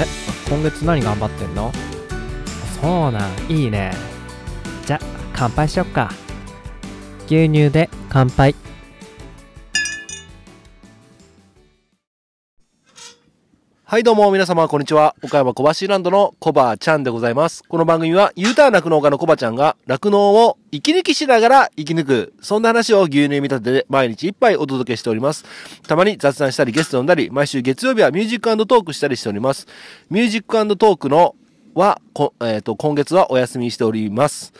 え今月何頑張ってんの？そうなんいいね。じゃ乾杯しよっか。牛乳で乾杯。はいどうも皆様こんにちは。岡山小橋ランドのコバちゃんでございます。この番組は U ターン酪農家のコバちゃんが酪農を息抜きしながら生き抜く。そんな話を牛乳見立てで毎日一杯お届けしております。たまに雑談したりゲスト呼んだり、毎週月曜日はミュージックトークしたりしております。ミュージックトークのは、えっ、と、今月はお休みしております。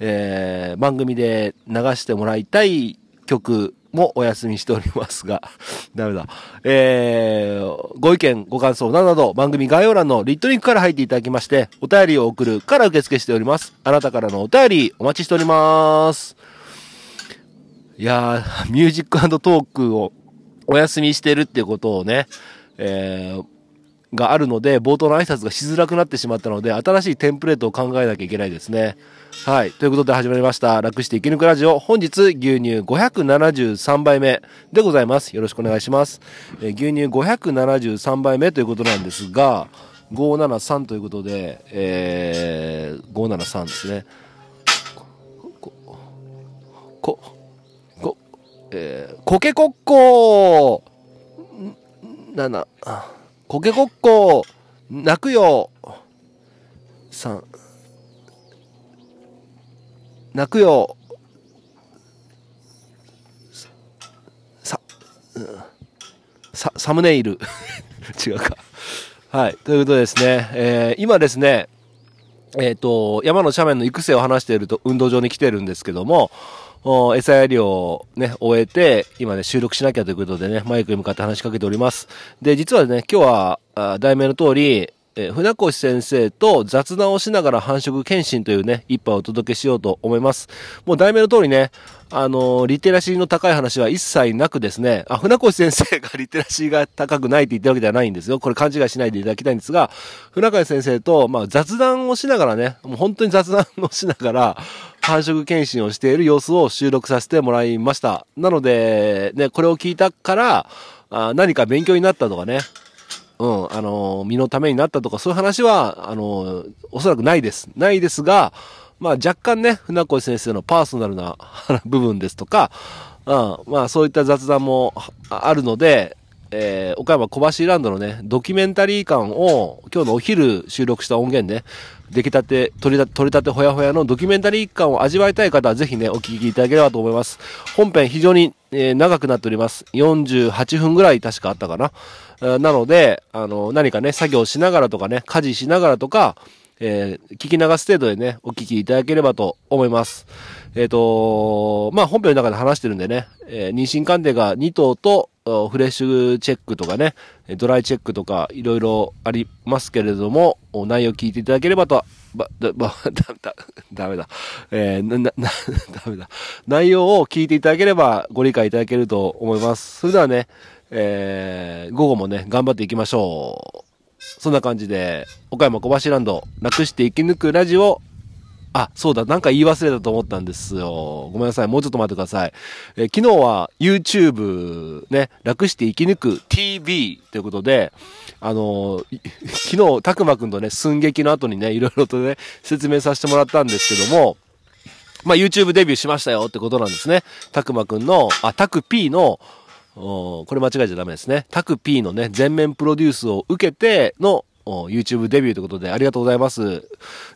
えー、番組で流してもらいたい曲もお休みしておりますが、ダメだ。えー、ご意見、ご感想などなど、番組概要欄の lit.link から入っていただきまして、お便りを送るから受付しております。あなたからのお便り、お待ちしております。いやー、ミュージックトークをお休みしてるっていうことをね、えー、があるので、冒頭の挨拶がしづらくなってしまったので、新しいテンプレートを考えなきゃいけないですね。はい。ということで始まりました。楽して生き抜くラジオ。本日、牛乳573杯目でございます。よろしくお願いします。え牛乳573杯目ということなんですが、573ということで、えー、573ですね。こ、こ、こ、えー、コケコッコー7、コケコッコ泣くよ3、泣くよさ、さ、サムネイル。違うか。はい。ということですね、えー今ですね、えっ、と、山の斜面の育成を話していると運動場に来てるんですけども、餌やりをね、終えて、今ね、収録しなきゃということでね、マイクに向かって話しかけております。で、実はね、今日は、あ題名の通り、えー船越先生と雑談をしながら繁殖検診というね、一杯をお届けしようと思います。もう題名の通りね、あのーリテラシーの高い話は一切なくですね、あ、船越先生がリテラシーが高くないって言ってるわけではないんですよ。これ勘違いしないでいただきたいんですが、船越先生と、まあ、雑談をしながらね、もう本当に雑談をしながら、繁殖検診をしている様子を収録させてもらいました。なので、ね、これを聞いたから、あ何か勉強になったとかね、うん、あの、身のためになったとか、そういう話は、あの、おそらくないです。ないですが、まあ若干ね、船越先生のパーソナルな 部分ですとか、うん、まあそういった雑談もあるので、えー岡山小橋ランドのね、ドキュメンタリー感を今日のお昼収録した音源ね、出来たて、取りた取りたてほやほやのドキュメンタリー感を味わいたい方はぜひね、お聞きいただければと思います。本編非常に、えー長くなっております。48分ぐらい確かあったかな。なので、あの、何かね、作業しながらとかね、家事しながらとか、えー聞き流す程度でね、お聞きいただければと思います。えっ、とまあ、本編の中で話してるんでね、えー妊娠鑑定が2頭と、フレッシュチェックとかね、ドライチェックとか、いろいろありますけれども、内容聞いていただければと、ば、だ、ば、だ、だ、ダメだ。えーな、な、な、ダメだ。内容を聞いていただければご理解いただけると思います。それではね、えー午後もね、頑張っていきましょう。そんな感じで、岡山小橋ランド、楽して生き抜くラジオ、あ、そうだ、なんか言い忘れたと思ったんですよ。ごめんなさい、もうちょっと待ってください。えー昨日は YouTube ね、楽して生き抜く TV ということで、あのー 昨日、たくまくんとね、寸劇の後にね、いろいろとね、説明させてもらったんですけども、まあ、YouTube デビューしましたよってことなんですね。たくまくんの、あ、たく P の、これ間違えちゃダメですね。タク P のね、全面プロデュースを受けての YouTube デビューということでありがとうございます。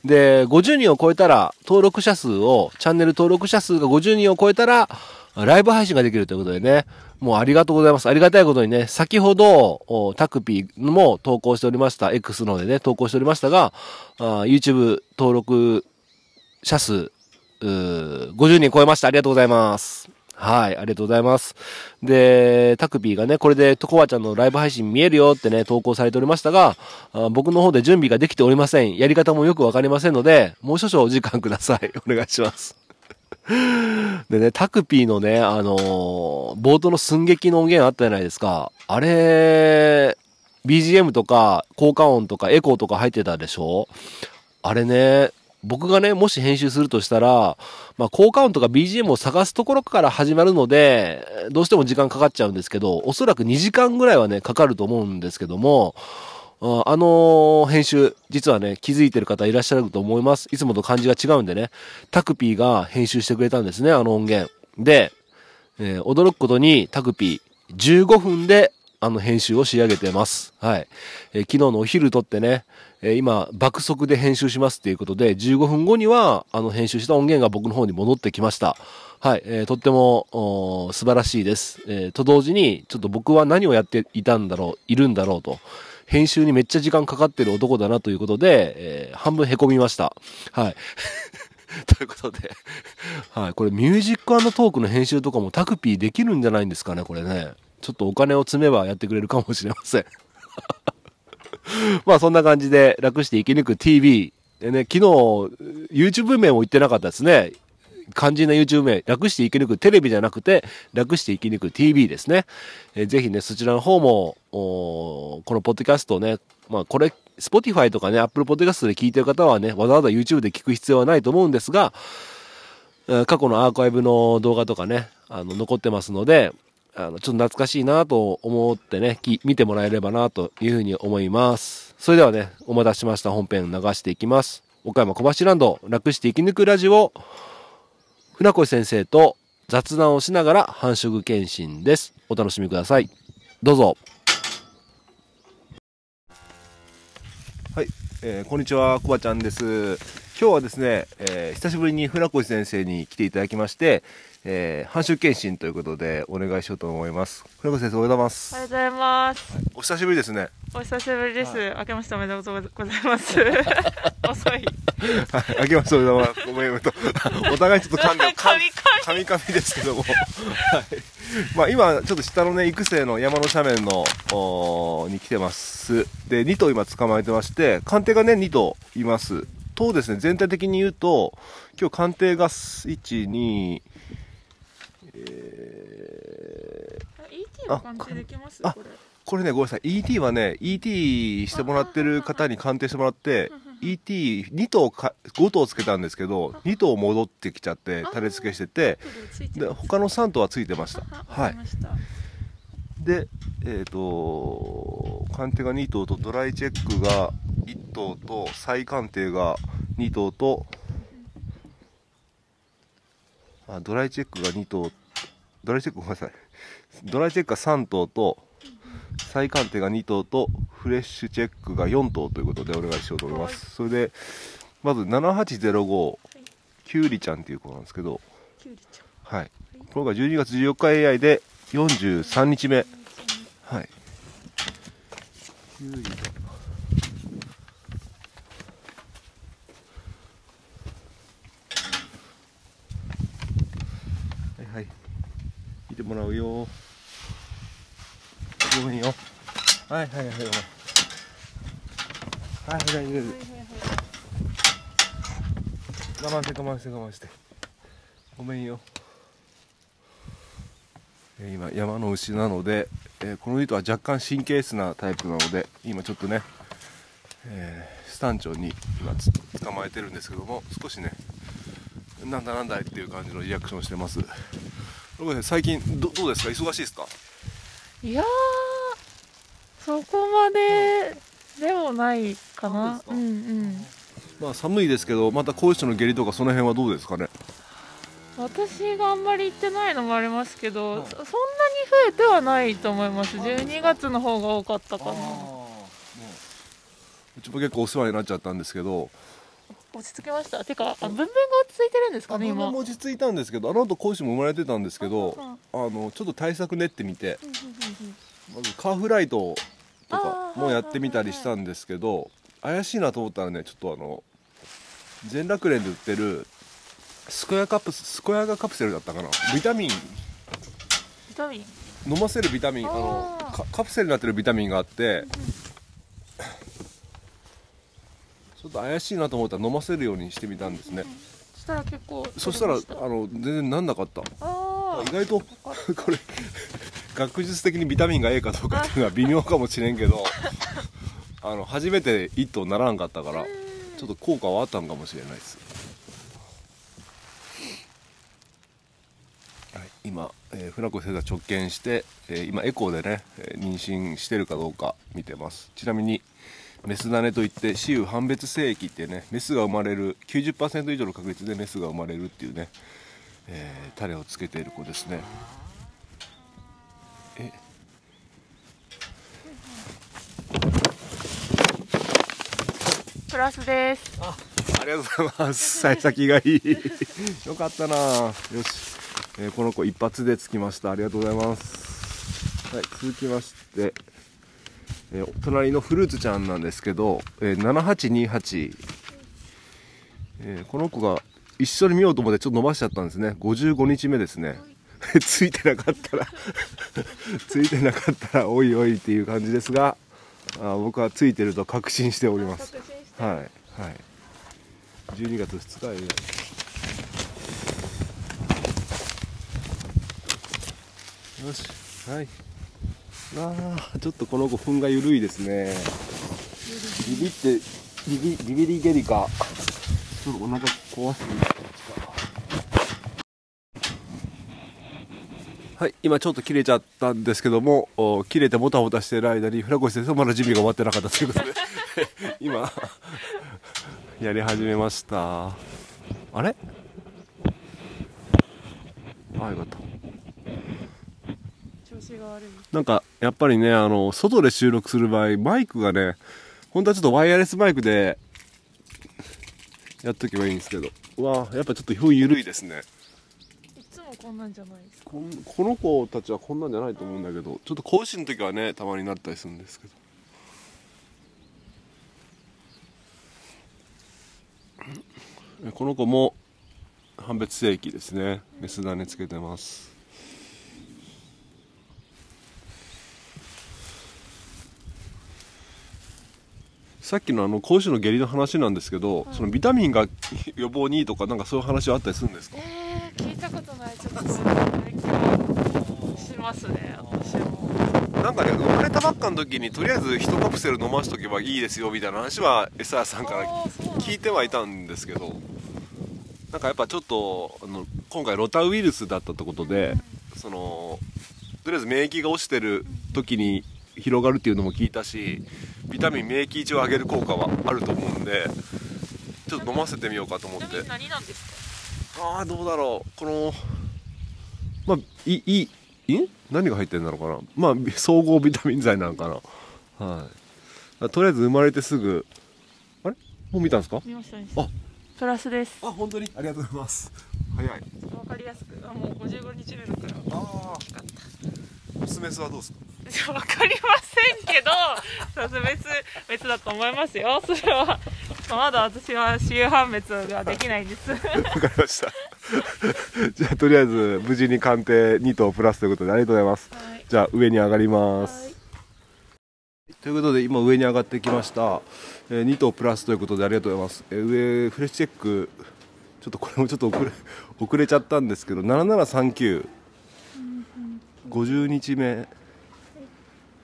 で、50人を超えたら、登録者数を、チャンネル登録者数が50人を超えたら、ライブ配信ができるということでね、もうありがとうございます。ありがたいことにね、先ほど、タクピーも投稿しておりました、X のでね、投稿しておりましたが、YouTube 登録者数、50人超えました。ありがとうございます。はい、ありがとうございます。で、タクピーがね、これでトコワちゃんのライブ配信見えるよってね、投稿されておりましたが、あ僕の方で準備ができておりません。やり方もよくわかりませんので、もう少々お時間ください。お願いします。でね、タクピーのね、あのー冒頭の寸劇の音源あったじゃないですか。あれ、BGM とか効果音とかエコーとか入ってたでしょ？あれね、僕がね、もし編集するとしたら、まあ、効果音とか BGM を探すところから始まるので、どうしても時間かかっちゃうんですけど、おそらく2時間ぐらいはね、かかると思うんですけども、あの編集、実はね、気づいてる方いらっしゃると思います。いつもと感じが違うんでね、タクピーが編集してくれたんですね、あの音源。で、えー驚くことにタクピー15分であの編集を仕上げてます。はい。えー昨日のお昼撮ってね、えー今爆速で編集しますっていうことで、15分後にはあの編集した音源が僕の方に戻ってきました。はい。えーとっても素晴らしいです。えーと同時に、ちょっと僕は何をやっていたんだろう、いるんだろうと。編集にめっちゃ時間かかってる男だなということで、えー半分凹みました。はい。ということで、はい。これミュージックトークの編集とかもタクピーできるんじゃないんですかね、これね。ちょっとお金を積めばやってくれるかもしれません。まあそんな感じで楽して生き抜く TV。でね、昨日 YouTube 名も言ってなかったですね。肝心な YouTube 名、楽して生き抜くテレビじゃなくて、楽して生き抜く TV ですね。えーぜひね、そちらの方も、このポッドキャストをね、まあこれ、Spotify とかね、Apple Podcast で聞いてる方はね、わざわざ YouTube で聞く必要はないと思うんですが、過去のアーカイブの動画とかね、あの、残ってますので、あの、ちょっと懐かしいなと思ってね、き見てもらえればなというふうに思います。それではね、お待たせしました本編流していきます。岡山小橋ランド、楽して生き抜くラジオ、船越先生と雑談をしながら繁殖検診です。お楽しみください。どうぞ。はい、えーこんにちは、コバちゃんです。今日はですね、えー久しぶりに船越先生に来ていただきまして、えー繁殖検診ということでお願いしようと思います。船越先生、おはようございます。おはようございます。お久しぶりですね。お久しぶりです。明けましておめでとうございます。遅い。はい、明けましておめでとうございます。ごめん、ごめんと。お互いちょっと噛んで、噛み噛み噛みですけども。はい。まあ今、ちょっと下のね、育成の山の斜面の、おーに来てます。で、2頭今捕まえてまして、鑑定がね、2頭います。とですね、全体的に言うと、今日鑑定が1、2、えー ET は鑑定できます？あこれ。これね、ごめんなさい。ET はね、ET してもらってる方に鑑定してもらって、ET2 頭か、5頭つけたんですけど、2頭戻ってきちゃって、種付けしてて、で、他の3頭はついてました。あはい。で、えっ、と、鑑定が2頭と、ドライチェックが1頭と、再鑑定が2頭と、あ、ドライチェックが2頭、ドライチェックごめんなさい。ドライチェックが3頭と、再鑑定が2頭と、フレッシュチェックが4頭ということでお願いしようと思います。それで、まず7805、キュウリちゃんっていう子なんですけど、キュウリちゃん。はい。これが12月14日 AI で43日目。はい。キュウリだはいはい。見てもらうよ。ごめんよ。はいはいはい。はいはい大丈夫。はいはいはい。我慢して我慢して我慢してごめんよえ今山の牛なので、えーこの糸は若干神経質なタイプなので今ちょっとね、えースタンチョンに今捕まえてるんですけども少しねなんだなんだいっていう感じのリアクションしてます最近どどうですか？忙しいですか？いやー、そこまででもないかな。そううんですうん。まあ寒いですけどまた高知の下痢とかその辺はどうですかね？私があんまり行ってないのもありますけど、はいそそんなに増えてはないと思います。12月の方が多かったかな。うちも結構お世話になっちゃったんですけど落ち着きました。てか、あ分娩が落ち着いてるんですかね、今。あも落ち着いたんですけどあの後講師も生まれてたんですけどあのちょっと対策練ってみてまずカーフライトとかもやってみたりしたんですけど怪しいなと思ったらねちょっとあの全楽園で売ってるスコヤカプスコヤガカプセルだったかな。ビタミン。ビタミン。飲ませるビタミンあのカプセルになってるビタミンがあってちょっと怪しいなと思ったら飲ませるようにしてみたんですね。そしたら結構そしたらあの全然なんなかった。あ意外と これ学術的にビタミンが A かどうかっていうのは微妙かもしれんけど あの初めて一頭ならんかったからちょっと効果はあったんかもしれないです、はい、今、えー、船越先生が直見して、えー今エコーでね、えー妊娠してるかどうか見てます。ちなみにメス種といって雌雄判別性液ってねメスが生まれる90%以上の確率でメスが生まれるっていうね、えー種をつけている子ですね。え？プラスです。ありがとうございます。幸先がいい。よかったな。よし、えーこの子一発でつきました。ありがとうございます。はい続きまして、えー隣のフルーツちゃんなんですけど、えー7828、えーこの子が一緒に見ようと思ってちょっと伸ばしちゃったんですね。55日目ですね。ついてなかったら ついてなかったらおいおいっていう感じですがあー僕はついてると確信しております。はいはい。12月2日よしはいあーちょっとこの子糞が緩いですね。ビビってビビビビリゲリか。ちょっとお腹壊すはい、今ちょっと切れちゃったんですけども、お切れてもたもたしてる間に、船越先生まだ準備が終わってなかったということで、今、やり始めました。あれ？あ、よかった。調子が悪い。なんか、やっぱりね、あの、外で収録する場合、マイクがね、本当はちょっとワイヤレスマイクで、やっとけばいいんですけど、うわやっぱちょっと表緩いですね。いつもこんなんじゃないですか？この子たちはこんなんじゃないと思うんだけどちょっと講師の時はねたまになったりするんですけど。この子も判別性液ですね。メス種つけてますさっきのあの講師の下痢の話なんですけど、そのビタミンが 予防にいいとかなんかそういう話はあったりするんですか？えー、聞いたことない。ちょっとこれしますね。私も。なんかね生まれたばっかの時にとりあえず1カプセル飲ましとけばいいですよみたいな話は餌屋さんから聞いてはいたんですけどなんかやっぱちょっとあの今回ロタウイルスだったってことでそのとりあえず免疫が落ちてる時に広がるっていうのも聞いたしビタミン免疫値を上げる効果はあると思うんでちょっと飲ませてみようかと思って。何なんですか？ああどうだろう。このまあいいいい何が入ってるんだろうかな。まあ総合ビタミン剤なのかな。はい。とりあえず生まれてすぐあれ？もう見たんですか？見ましたねあ。プラスです。あ本当に？ありがとうございます。早い。わかりやすく。あもう55日目だから。ああオスメスはどうですか？い やわかりませんけど別別だと思いますよ。それはまだ私は私有判別ができないんです。わかりました。じゃあとりあえず無事に鑑定2頭プラスということでありがとうございます。はい。じゃあ上に上がります、はい。ということで今上に上がってきました、えー2頭プラスということでありがとうございます、えー上フレッシュチェック。ちょっとこれもちょっと遅れ遅れちゃったんですけど7739 50日目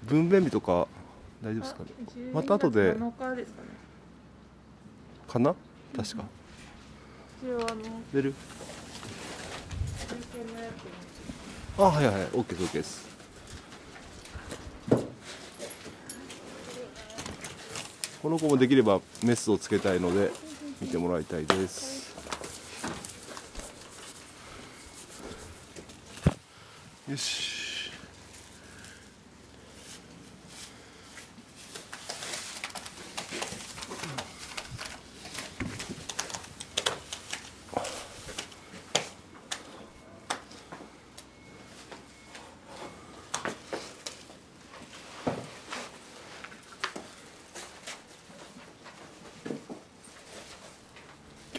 分娩日とか大丈夫ですかね？また後で。7日ですかね。かな？確か。一応あの出る？あはいはいはい。OK です OK です。この子もできればメスをつけたいので見てもらいたいです。よし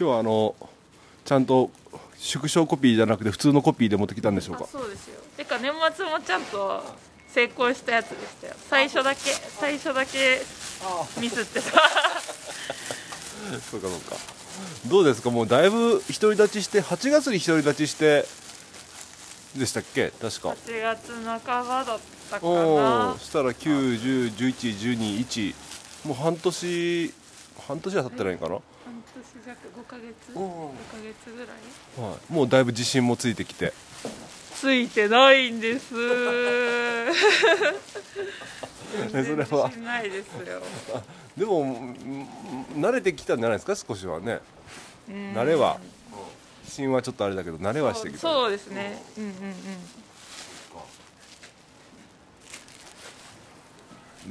今日はあのちゃんと縮小コピーじゃなくて普通のコピーで持ってきたんでしょうあかそうですよ。てか年末もちゃんと成功したやつでしたよ。最初だけ最初だけミスってた。そうかそうか。どうですか？もうだいぶ独り立ちして8月に独り立ちしてでしたっけ？確か。8月半ばだったかおなおしたら9101112もう半年半年は経ってないかな、半年弱5ヶ月お5ヶ月ぐらい。はい、もうだいぶ自信もついてきて。つついてないんです。それは。自信ないですよ。でもうん慣れてきたんじゃないですか？少しはね。うん。慣れは。自信はちょっとあれだけど慣れはしてきた。そうですね。うんうんう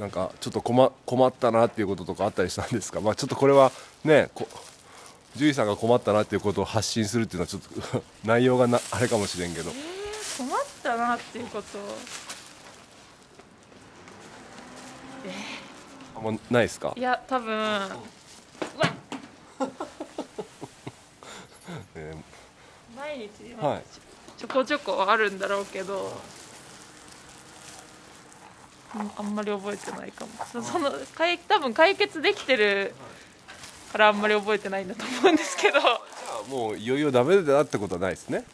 ん。なんかちょっと困困ったなっていうこととかあったりしたんですか？まあちょっとこれはねこ獣医さんが困ったなっていうことを発信するっていうのはちょっと 内容がなあれかもしれんけど。えー、困ったなっていうこと。あんまないですか？い、や多分。うわ え毎日、ーはい。ちょこちょこあるんだろうけど、うんあんまり覚えてないかも。そその解多分解決できてるからあんまり覚えてないんだと思うんですけど。じゃあもういよいよダメだってことはないですね。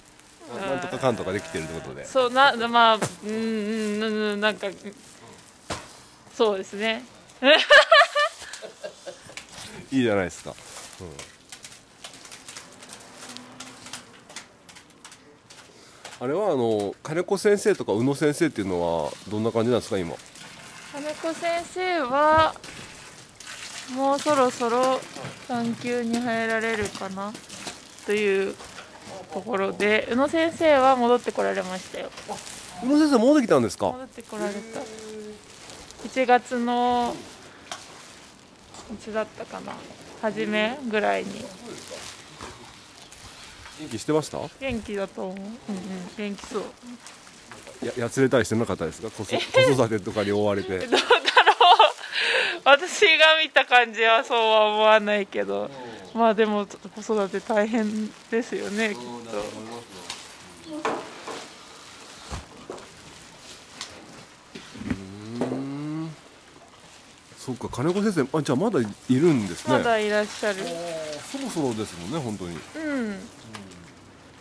なんとかかんとかできてるってことで。そうなまあうんうんうんなんかそうですね。いいじゃないですか、うん、あれはあの金子先生とか宇野先生っていうのはどんな感じなんですか今？金子先生はもうそろそろ産休に入られるかなというところで宇野先生は戻ってこられましたよ。宇野先生戻ってきたんですか？戻ってこられた。1月のいつだったかな初めぐらいに。元気してました？元気だと思う。うんうん元気そう。ややつれたりしてなかったですか？子育てとかに追われて 私が見た感じはそうは思わないけど。まあでも子育て大変ですよねきっと。そっか金子先生あじゃあまだいるんですね。まだいらっしゃる。そろそろですもんね本当に。うん。だ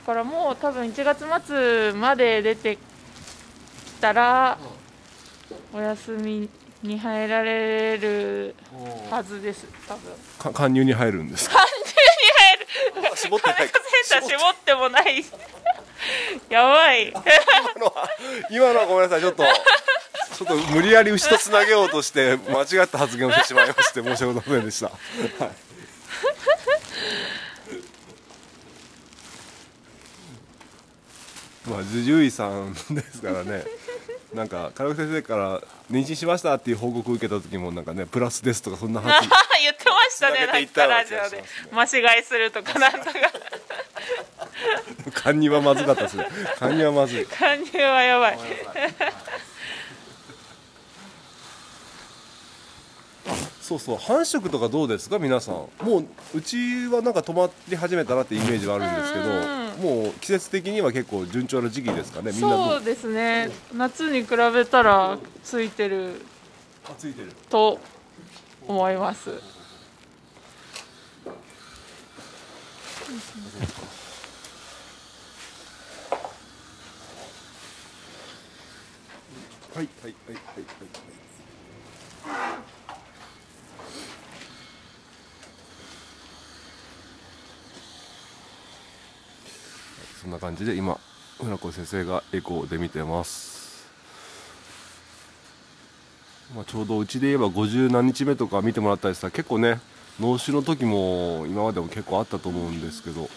からもう多分1月末まで出てきたらお休みに入られるはずです多分。か加入に入るんですか？完全に入る。絞ってない。金子センター絞って。もない。やばい。今のは今のはごめんなさい。ちょっとちょっと無理やり牛とつなげようとして間違った発言をしてしまいまして申し訳ございませんでした、はい、まあ獣医さんですからねなんか金子先生から妊娠しましたっていう報告を受けた時もなんかねプラスですとかそんな話 言ってましたね。つなんかラジオで間違いするとかなんとか。勘にはまずかったですね。勘にはまずい。感じはやばい。そうそう繁殖とかどうですか？皆さん。もううちはなんか止まり始めたなってイメージはあるんですけど。うんもう季節的には結構順調な時期ですかね。みんなどそうですね。夏に比べたらついてるあついてる。と思います。はいはいはいはいはいそんな感じで今船子先生がエコーで見てます、まあ、ちょうどうちで言えば50何日目とか見てもらったりしたら結構ね脳腫の時も今までも結構あったと思うんですけど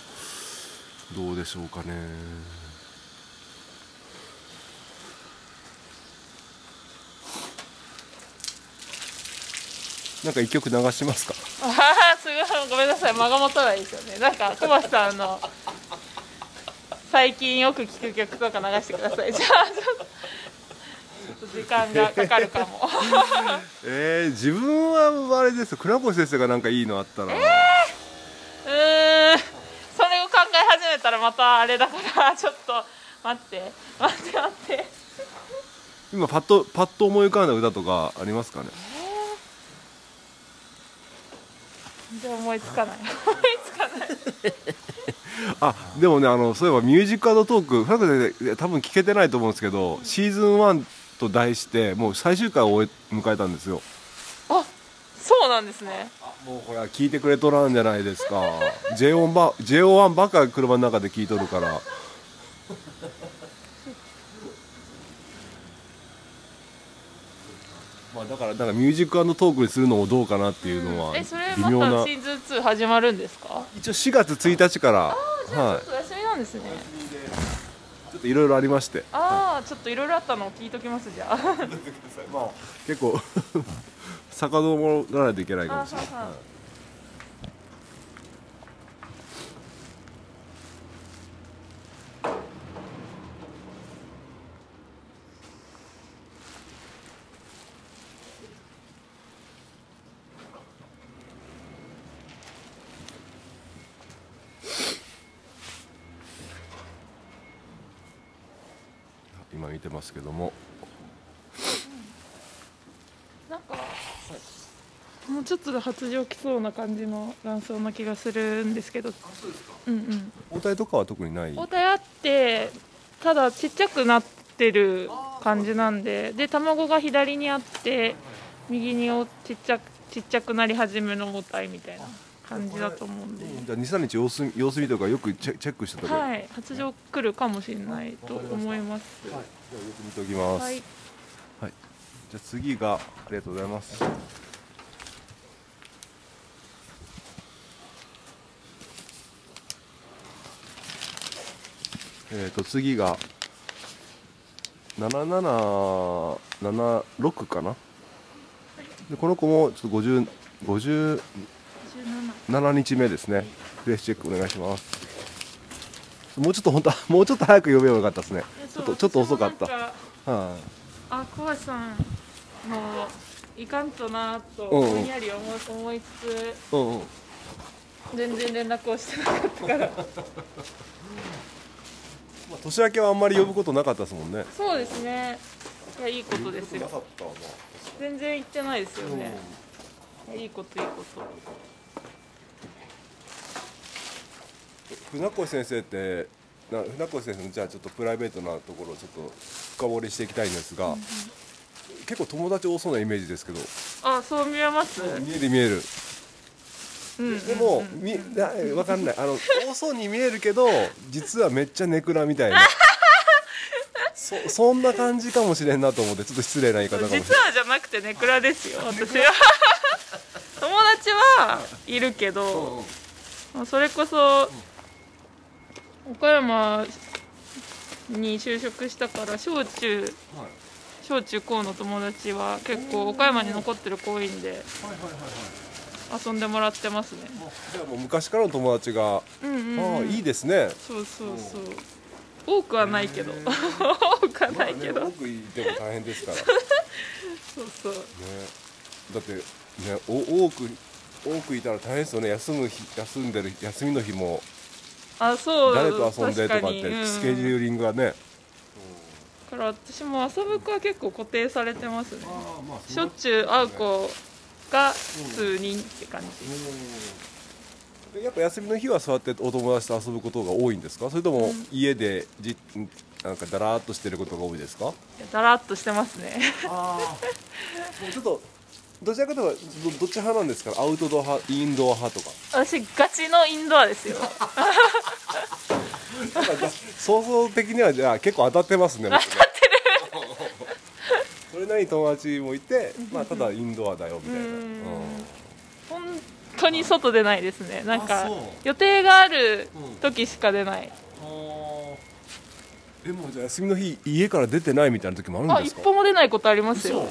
どうでしょうかね。なんか一曲流しますか？ああすごい。ごめんなさい。間が持たないですよね。なんか小橋さんの最近よく聴く曲とか流してください。じゃあちょっと時間がかかるかも。えー、自分はあれですよ。倉越先生がなんかいいのあったら、うーん。それを考え始めたらまたあれだからちょっと待って。待って待って。今パッとパッと思い浮かんだ歌とかありますかね？じゃあ思いつかない。思いつかないあでもねあのそういえば「ミュージックトーク」フラッグで多分聞けてないと思うんですけどシーズン1と題してもう最終回を終え迎えたんですよ。あそうなんですね。もうこれは聞いてくれとらんじゃないですか。JO1 ば JO ばっか車の中で聞いとるから。まあだからだからミュージックトークにするのもどうかなっていうのは、うん、えそれまたシーズン2始まるんですか？一応4月1日から。はいちょっと休みなんですね。ちょっといろいろありまして。ああちょっといろいろあったの？を聞いときますじゃあ。まあ結構 遡らないといけないかもしれない。ははますけども。なんか、もうちょっとで発情きそうな感じの卵巣な気がするんですけど。うんうん。包帯とかは特にない？包帯あってただちっちゃくなってる感じなんで。で卵が左にあって右におちっちゃくちっちゃくなり始めの母体みたいな感じだと思うんで。じゃあ23日様子見様子見とかよくチェチェックしてたら、はい。発情来るかもしれないと思います。じゃあよく見ておきます、はい。じゃあ次がありがとうございます。えっ、と次が7776かな？でこの子もちょっと50 57 17日目ですね。フレッシュチェックお願いします。もうちょっと本当は もうちょっと早く呼べばよかったですね。ちょっとちょっと遅かった。はい、あ小橋さんもういかんとなとぼんやり思い思いつうんうん。つ全然連絡をしてなかったから。まあ年明けはあんまり呼ぶことなかったですもんね。そうですね。いやいいことですよ。全然言ってないですよね、いいこといいこと船越先生って、な船越先生のじゃあちょっとプライベートなところをちょっと深掘りしていきたいんですが、結構友達多そうなイメージですけど、あそう見えます。見える？見える。うん。でも、みなわかんない。あの多そうに見えるけど、実はめっちゃネクラみたいな。そそんな感じかもしれんなと思ってちょっと失礼な言い方かもしれない実はじゃなくてネクラですよ私は。友達はいるけど、まあそれこそ岡山に就職したから小中小中高の友達は結構岡山に残ってる子多いんで遊んでもらってますね。じゃあもう昔からの友達が、うんうん、うん、ああいいですね。そうそうそう。多くはないけど。多くはないけど、まあね、多くいても大変ですから。ね そうそう。だってねお多く多くいたら大変ですよね。休む日休んでる休みの日もあそう。誰と遊んでとかってスケジューリングがね、だから私も遊ぶ子は結構固定されてますね。しょっちゅう会う子が数人って感じ、やっぱ休みの日はそうやってお友達と遊ぶことが多いんですか？それとも家でじなんかだらーっとしてることが多いですか？だらっとしてますね。ちょっとどちらかというとどどっち派なんですか？アウトドア派インドア派とか。私ガチのインドアですよ。想像的にはじゃあ結構当たってますね当たってる。それなりに友達もいて、まあ、ただインドアだよみたいな、うん。うん。本当に外出ないですね。なんかあそう。予定がある時しか出ない、でもじゃあ休みの日家から出てないみたいな時もあるあ一んですか？歩も出ないことありますよ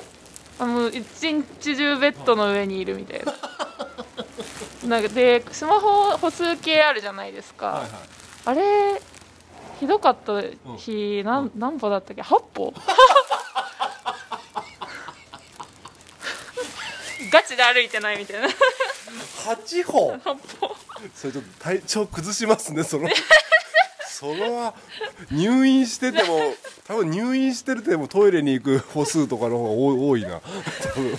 嘘あの一日中ベッドの上にいるみたいな。なんかでスマホ歩数計あるじゃないですか、はいはい。あれひどかった日、なん何歩だったっけ？8歩？ガチで歩いてないみたいな。8歩。8歩。それちょっと体調崩しますねそのそれは入院してても 多分入院してるてもトイレに行く歩数とかの方が多多いな。多 分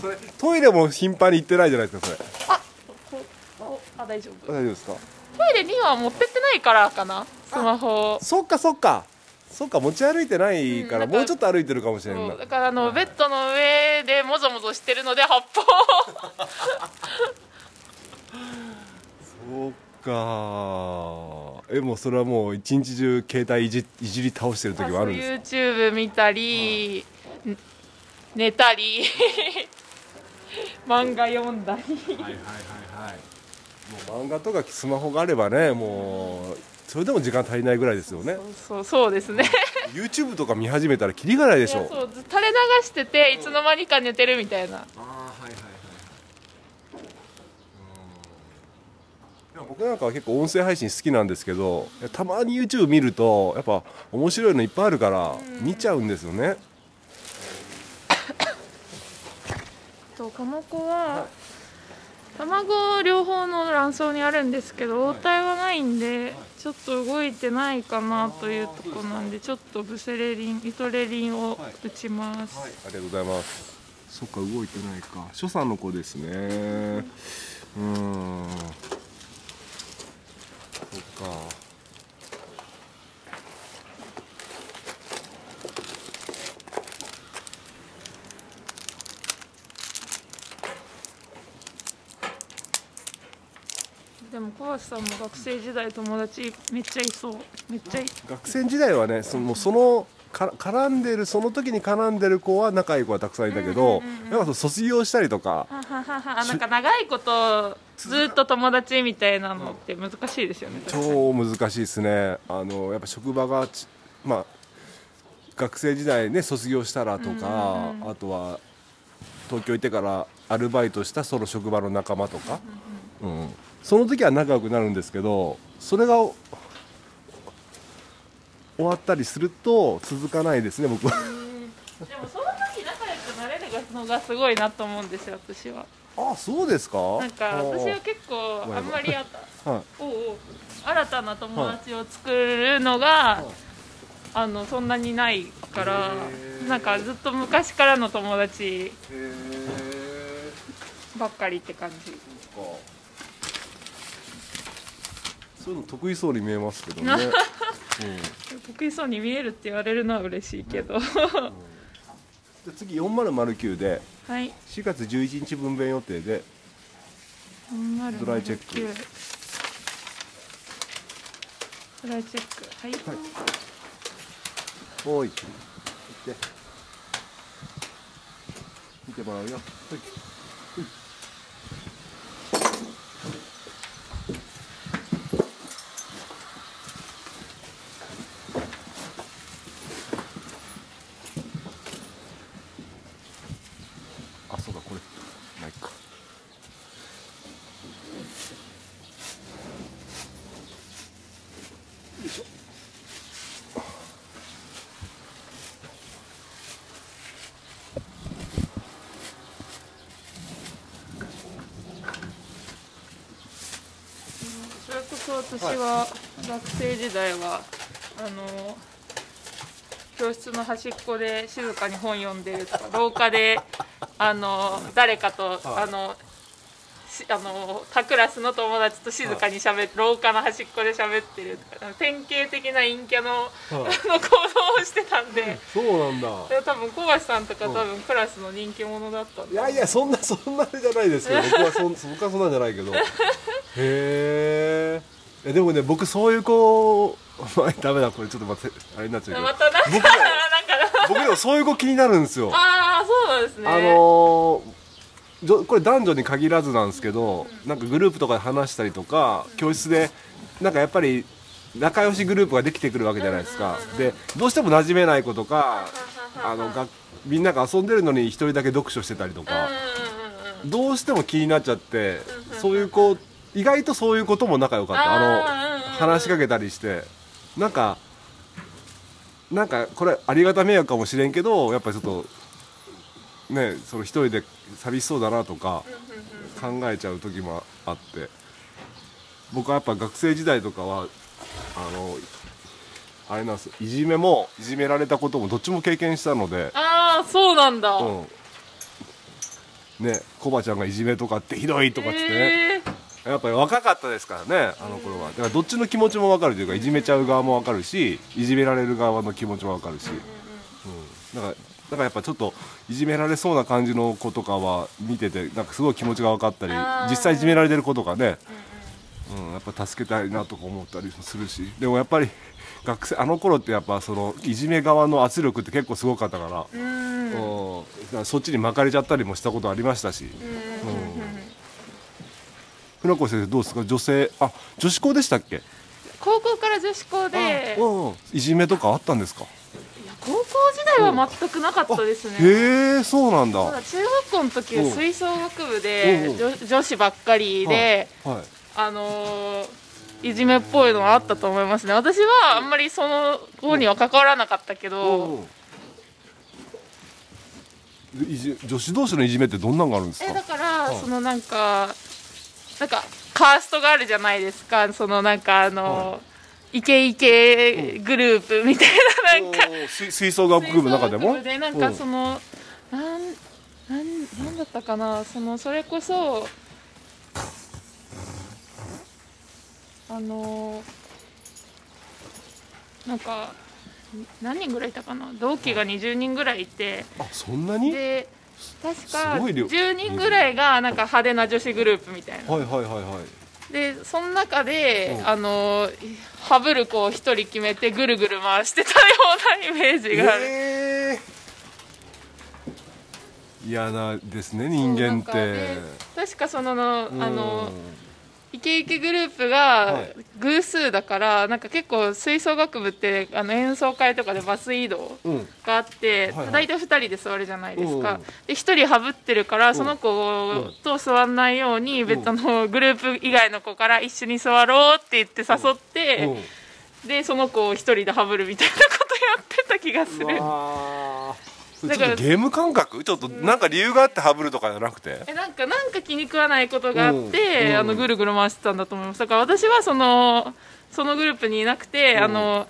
それトイレも頻繁に行ってないじゃないですかそれ。おあ大丈夫。大丈夫ですか？トイレには持ってってないからかなスマホそっかそっか。そっか持ち歩いてないから、うんもうちょっと歩いてるかもしれんな。そうだからあのベッドの上でもぞもぞしてるので8歩 そうかえもうそれはもう一日中携帯いじいじり倒してる時はあるんですか？YouTube 見たり寝たり 漫画読んだり。はいはいはいはい。もう漫画とかスマホがあればねもうそれでも時間足りないぐらいですよね。そうそうですね。YouTube とか見始めたらキリがないでしょ。いやそうず垂れ流してていつの間にか寝てるみたいな。ああはいはいはいいや僕なんかは結構音声配信好きなんですけどたまに YouTube 見るとやっぱ面白いのいっぱいあるから見ちゃうんですよね、とこの子は卵両方の卵巣にあるんですけど応体はないんでちょっと動いてないかなというとこなんでちょっとブセレリンイトレリンを打ちます、ありがとうございます。そっか動いてないか。所さんの子ですね。うーんそっか。でも小橋さんも学生時代友達めっちゃいそう。めっちゃい学生時代はねそのそのか絡んでるその時に絡んでる子は仲いい子はたくさんいたけど、うんうんうんうんやっぱ卒業したりとか。はははは。あなんか長いことずっと友達みたいなのって難しいですよね。超難しいですね。あのやっぱ職場がちまあ学生時代ね卒業したらとか、うん。うんうんあとは東京行ってからアルバイトしたその職場の仲間とか、うん。その時は仲良くなるんですけどそれがお終わったりすると続かないですね僕は。でもその時仲良くなれるのがすごいなと思うんですよ私はあそうですか？なんか私は結構あんまりあったはい。おうおう新たな友達を作るのが、あのそんなにないからなんかずっと昔からの友達ばっかりって感じ。そういうの得意そうに見えますけどね、うん。得意そうに見えるって言われるのは嬉しいけど。で次4009ではい。4月11日分娩予定でドライチェック。ドライチェック。はい、おい。行って。見てもらうよ。はいあそうだこれないかそれこそ私は学生時代は、あの教室の端っこで静かに本読んでるとか廊下で あの誰かとあのしあの他クラスの友達と静かにしゃべって廊下の端っこで喋ってるとか典型的な陰キャの,、あの行動をしてたんで。そうなんだ。で多分小橋さんとか多分クラスの人気者だったんいやいやそんなそんなあれじゃないですけど僕はそん 僕はそんなんじゃないけど。へえでもね僕そういう子 ダメだこれちょっと待ってあれになっちゃうけど。またなんか僕なんか僕でもそういう子気になるんですよ。ああそうなんですね。あのーこれ男女に限らずなんですけどなんかグループとかで話したりとか教室でなんかやっぱり仲良しグループができてくるわけじゃないですか。でどうしても馴染めない子とかあのがみんなが遊んでるのに一人だけ読書してたりとか。うんうんうんうんどうしても気になっちゃってそういう子意外とそういうことも仲良かった。あの話しかけたりして。なんかなんかこれありがた迷惑かもしれんけどやっぱりちょっとねその一人で寂しそうだなとか考えちゃう時もあって。僕はやっぱ学生時代とかはあのあれなんですいじめもいじめられたこともどっちも経験したので。ああそうなんだ、うん。ねコバちゃんがいじめとかってひどいとかっつってね、えーやっぱり若かったですからねあの頃は。だからどっちの気持ちも分かるというかいじめちゃう側も分かるしいじめられる側の気持ちも分かるし、うん、だからだからやっぱちょっといじめられそうな感じの子とかは見ててなんかすごい気持ちが分かったり実際いじめられてる子とかね、うん、やっぱ助けたいなとか思ったりするし。でもやっぱり学生あの頃ってやっぱそのいじめ側の圧力って結構すごかったから、うん。そっちに巻かれちゃったりもしたことありましたし、船越先生どうですか？女性あ女子校でしたっけ？高校から女子校で。いじめとかあったんですか？いや高校時代は全くなかったですね。へえそうなんだ。ただ中学校の時うんは吹奏楽部で女女子ばっかりで、はいはい。あのーいじめっぽいのはあったと思いますね。私はあんまりその方には関わらなかったけど、女子同士のいじめってどんなんがあるんですか？えだから、い。そのなんかなんかカーストがあるじゃないですか。そのなんかあの、イケイケグループみたいななんか。吹吹奏楽部の中でも？でなんかそのなんなんなんだったかな。そのそれこそあのなんか何人ぐらいいたかな。同期が20人ぐらいいて。あそんなに？はいで確かすごい量。10人ぐらいがなんか派手な女子グループみたいな。はいはいはいでその中でうん。あのハブる子を一人決めてぐるぐる回してたようなイメージがある、えー。嫌なですね人間って。ね確かそののあのうんイケイケグループはがい。偶数だからなんか結構吹奏楽部ってあの演奏会とかでバス移動うん。があって、はいはい。大体2人で座るじゃないですか、うんで1人ハブってるからその子と座らないように別のグループ以外の子から一緒に座ろうって言って誘って、うん。でその子を1人でハブるみたいなことやってた気がするゲーム感覚？ちょっとなんか理由があってハブるとかじゃなくて？えなんかなんか気に食わないことがあって、うんあのぐるぐる回してたんだと思います。だから私はそのそのグループにいなくて、うん。あの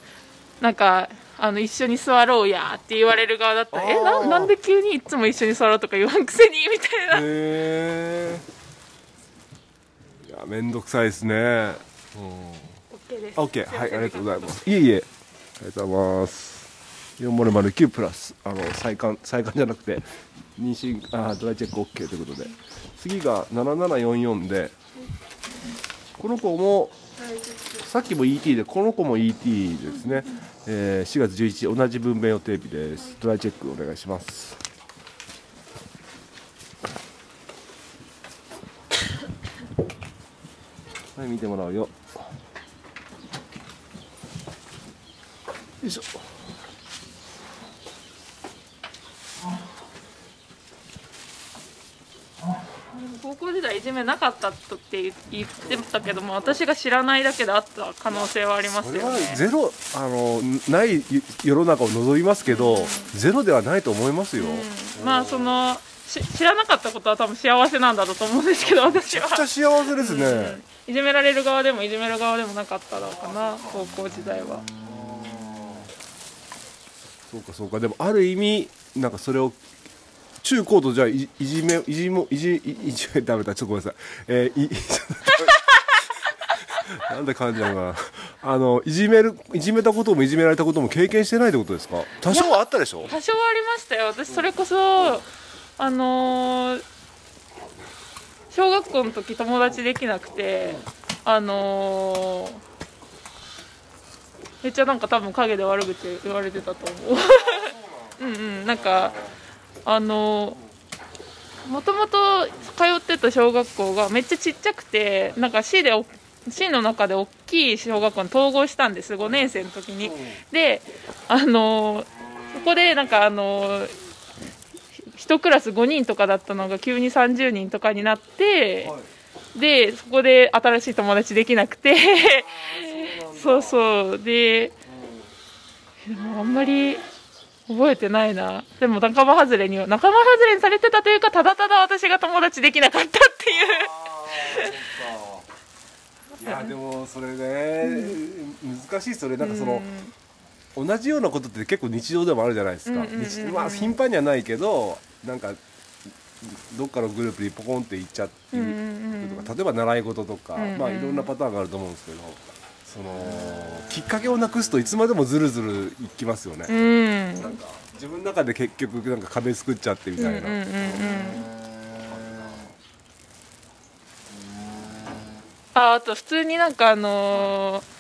なんかあの一緒に座ろうやって言われる側だった。らえななんで急にいつも一緒に座ろうとか言わんくせに？みたいな。へえいやめんどくさいですね。うん。OK です。オッケー。はいありがとうございます。いえいえ。ありがとうございます4009プラスあの再刊再刊じゃなくて妊娠あドライチェック OK ということで。次が7744でこの子もさっきも ET でこの子も ET ですね、えー4月11日同じ分娩予定日です。ドライチェックお願いします。はい見てもらうよ。よいしょ高校時代いじめなかったとって言ってたけども私が知らないだけであった可能性はありますそれはよねゼロあのない世の中を望みますけど、ゼロではないと思いますよ、うん。まあそのし知らなかったことは多分幸せなんだろうと思うんですけど私は。めっちゃ幸せですね、うん。いじめられる側でもいじめる側でもなかったのかな高校時代は。そうかそうか。でもある意味なんかそれを中高とじゃあいいじめいじもいじいいじめダメだちょっとごめんなさい。えーい なんで感じなのかな。あのいじめるいじめたこともいじめられたことも経験してないってことですか？多少はあったでしょ。多少ありましたよ。私それこそあのー小学校の時友達できなくてあのーめっちゃなんか多分陰で悪口言われてたと思う。うんうんなんかあのもともと通ってた小学校がめっちゃちっちゃくてなんか市でお市の中で大きい小学校に統合したんです5年生の時に。であのそこでなんかあの一クラス5人とかだったのが急に30人とかになって、でそこで新しい友達できなくて。そうそう。ででもあんまり覚えてないな。でも仲間外れには仲間外れにされてたというかただただ私が友達できなかったっていう。いやでもそれね、難しいそれなんかその、同じようなことって結構日常でもあるじゃないですか、まあ頻繁にはないけどなんかどっかのグループにポコンって行っちゃってうんとか例えば習い事とか、うんうん。まあいろんなパターンがあると思うんですけどそのきっかけをなくすといつまでもずるずるいきますよね、うん。なんか自分の中で結局なんか壁作っちゃってみたいな、うんうんうんうん。ああと普通になんかあのー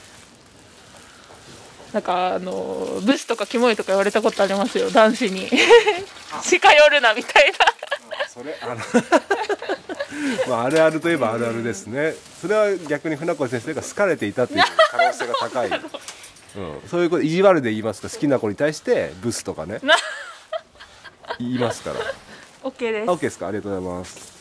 なんかあのブスとかキモいとか言われたことありますよ。男子に。近寄るなみたいな。それあのまああるあるといえばあるあるですね。それは逆に船越先生が好かれていたという 可能性が高い、うん、そういうこと意地悪で言いますと好きな子に対してブスとかね。な。言いますから。OK です。あ OK ですか？ありがとうございます。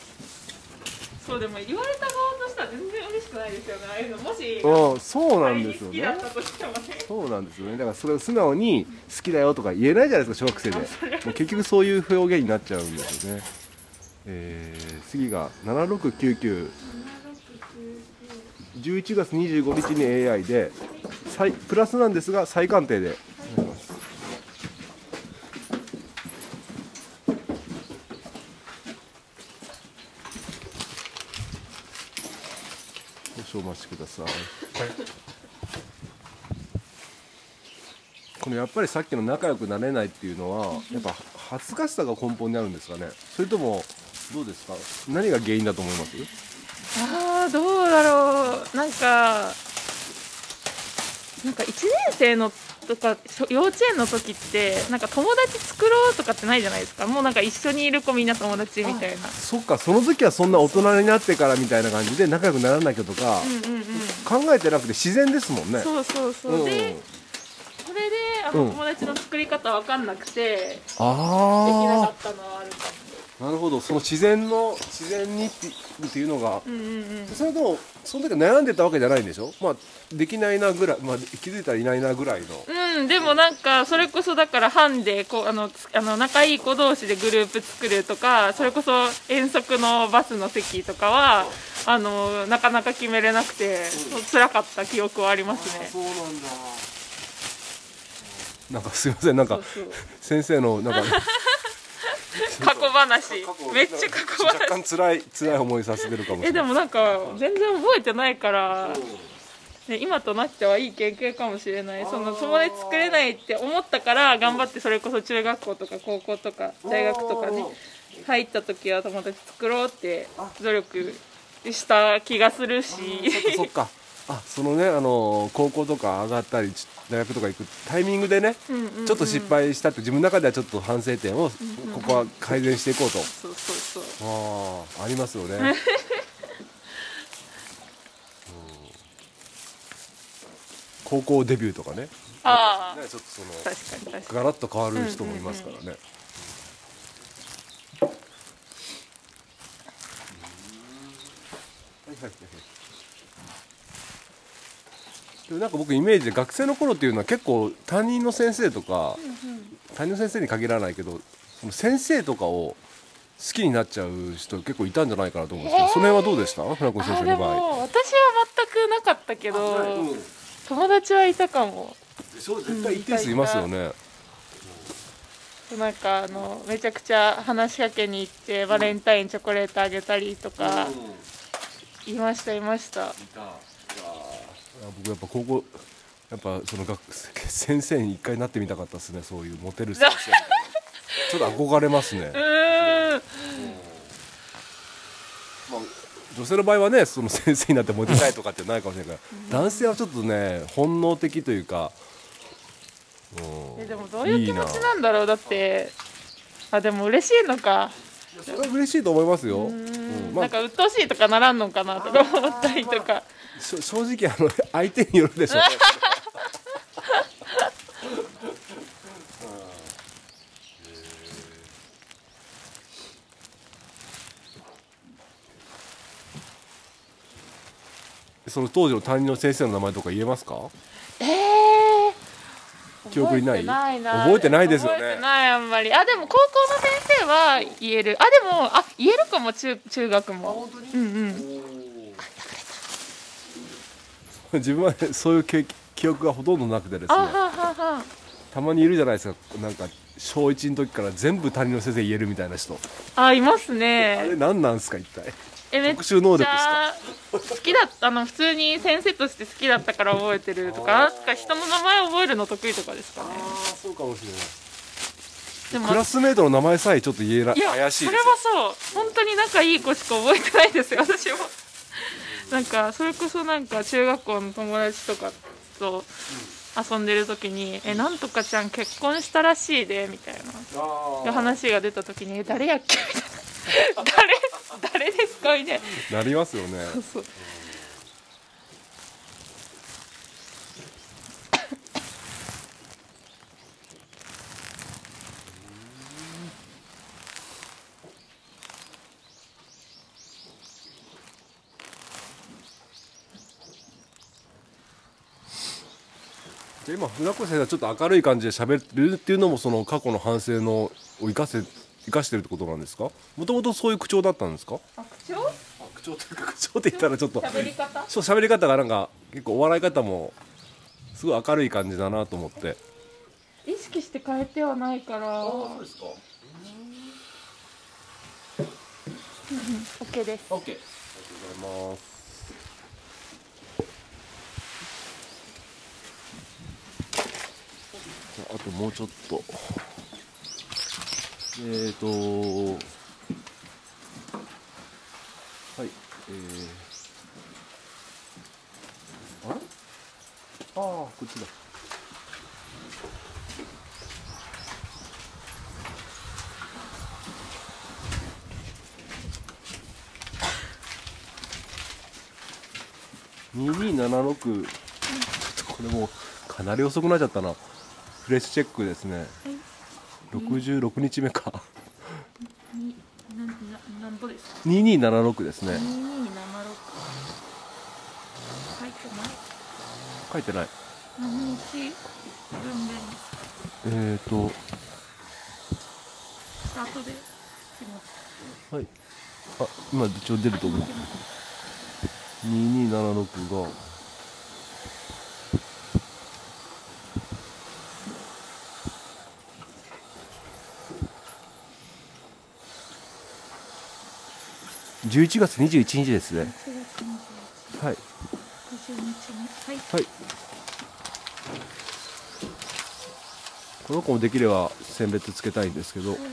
そうでも言われた側としては全然嬉しくないですよね。ああいうのもしうん。そうなんですよ仮に好きだねったとしても。ねそうなんですよね。だからそれを素直に好きだよとか言えないじゃないですか小学生で。結局そういう表現になっちゃうんですよねえー、次が7699 11月25日に AI で再プラスなんですが再鑑定で。お願いします少々お待ちください。このやっぱりさっきの仲良くなれないっていうのはやっぱ恥ずかしさが根本にあるんですかね。それともどうですか？何が原因だと思います？ああどうだろう。なんかなんか1年生のとか幼稚園の時ってなんか友達作ろうとかってないじゃないですか。もうなんか一緒にいる子みんな友達みたいな。そっか。その時はそんな大人になってからみたいな感じで仲良くならなきゃとかうんうんうん。考えてなくて自然ですもんね。そうそうそう、うんでそれであうん。の友達の作り方わかんなくて、できなかあったのはあるかあなるほど。その自然の自然にっていうのが。もうんうんうん。それともその時は悩んでたわけじゃないんでしょ？まあできないなぐらい、まあ、気づいたらいないなぐらいの。うん、でもなんかそれこそだから班でこうあのつあの仲いい子同士でグループ作るとかそれこそ遠足のバスの席とかはあのなかなか決めれなくて辛かった記憶はありますね。そうなんだ。なんかすいませんなんかそうそう。先生のなんか 過去話。めっちゃ過去若干話辛い辛い思いさせてるかもしれない。えでもなんか全然覚えてないから、ね、今となってはいい経験かもしれない。その友達作れないって思ったから頑張ってそれこそ中学校とか高校とか大学とかね入った時は友達作ろうって努力した気がするし。そっかあそのねあの高校とか上がったりち大学とか行くタイミングでねうんうんうん。ちょっと失敗したって自分の中ではちょっと反省点をここは改善していこうと。そうそうそうああありますよね。うん。高校デビューとかね。ああねちょっとその確かにガラッと変わる人もいますからね。はいはいはいでもなんか僕イメージで学生の頃っていうのは結構担任の先生とか、担任の先生に限らないけどその先生とかを好きになっちゃう人結構いたんじゃないかなと思うんですけど、その辺はどうでした？先生の場合。も私は全くなかったけど、友達はいたかも。そう絶対一定数いますよね。なんかあのめちゃくちゃ話しかけに行ってバレンタインチョコレートあげたりとか、いましたいました僕やっぱ高校やっぱその学 先生に一回なってみたかったですねそういうモテる先生。ちょっと憧れますね。まあ、女性の場合はねその 先生になってモテたいとかってないかもしれないから男性はちょっとね本能的というか、うんえでもどういう気持ちなんだろうだって。あでも嬉しいのか。それは嬉しいと思いますよ、ううん。んまあ。なんか鬱陶しいとかならんのかなとか思ったりとか正直あの相手によるでしょ。うねその当時の担任の先生の名前とか言えますか？ええー、記憶にない？覚えてないな。覚えてないですよね。覚えてないあんまり。あでも高校の先生は言える。あでもあ言えるかも中中学も。うんうん 自分はねそういう記記憶がほとんどなくてですね。たまにいるじゃないですか。なんか小1の時から全部担任の先生言えるみたいな人。あいますあれね何なんすか一体？え特殊能力ちですか？ゃ好きだったあの普通に先生として好きだったから覚えてるとかなんか人の名前覚えるの得意とかですかね。あそうかもしれない。でもクラスメートの名前さえちょっと言えないや怪しいそれですよ。はそう。本当に仲いい子しか覚えてないですよ私もなんかそれこそなんか中学校の友達とかと遊んでる時に「えなんとかちゃん結婚したらしいで」みたいな話が出た時に「え誰やっけ?」みたいな「誰誰ですか?」みたいな。なりますよね。そうそう今船越先生はちょっと明るい感じで喋るっていうのもその過去の反省のを生かせ生かしてるってことなんですか？もともとそういう口調だったんですか？あ口調？口調というか口調って言ったらちょっと喋り方？そう喋り方がなんか結構お笑い方もすごい明るい感じだなと思って。意識して変えてはないから。ですか。OK です。OK ありがとうございますじゃああともうちょっと。えーとはいえー、あれ？ああこっちだ。2276ちょっとこれもかなり遅くなっちゃったな。フレッシュチェックですね。66日目か。になななんぼですか？2276ですね。2276書いてない？書いてない。何日分娩でえーと。スタートで。はい。あ今一応出ると思う。2276が11月21日です。ね1月21はい。50日目はい。はい。この子もできれば選別つけたいんですけど。ちはい。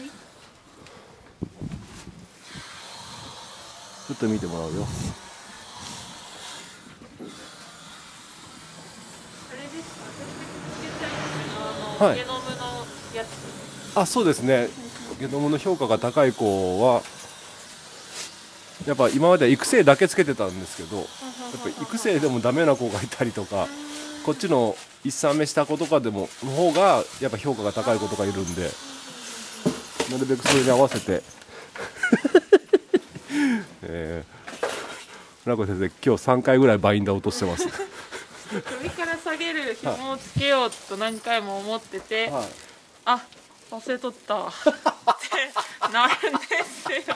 ょっと見てもらうよ。はい。ゲノムのやつ。あそうですね。ゲノムの評価が高い子はやっぱ今までは育成だけつけてたんですけどやっぱ育成でもダメな子がいたりとかこっちの一産目した子とかでもの方がやっぱ評価が高い子とかいるんでなるべくそれに合わせて。えー、船越先生今日3回ぐらいバインダー落としてます。首から下げる紐をつけようと何回も思ってて、はい。あ忘れとったってなるんですよ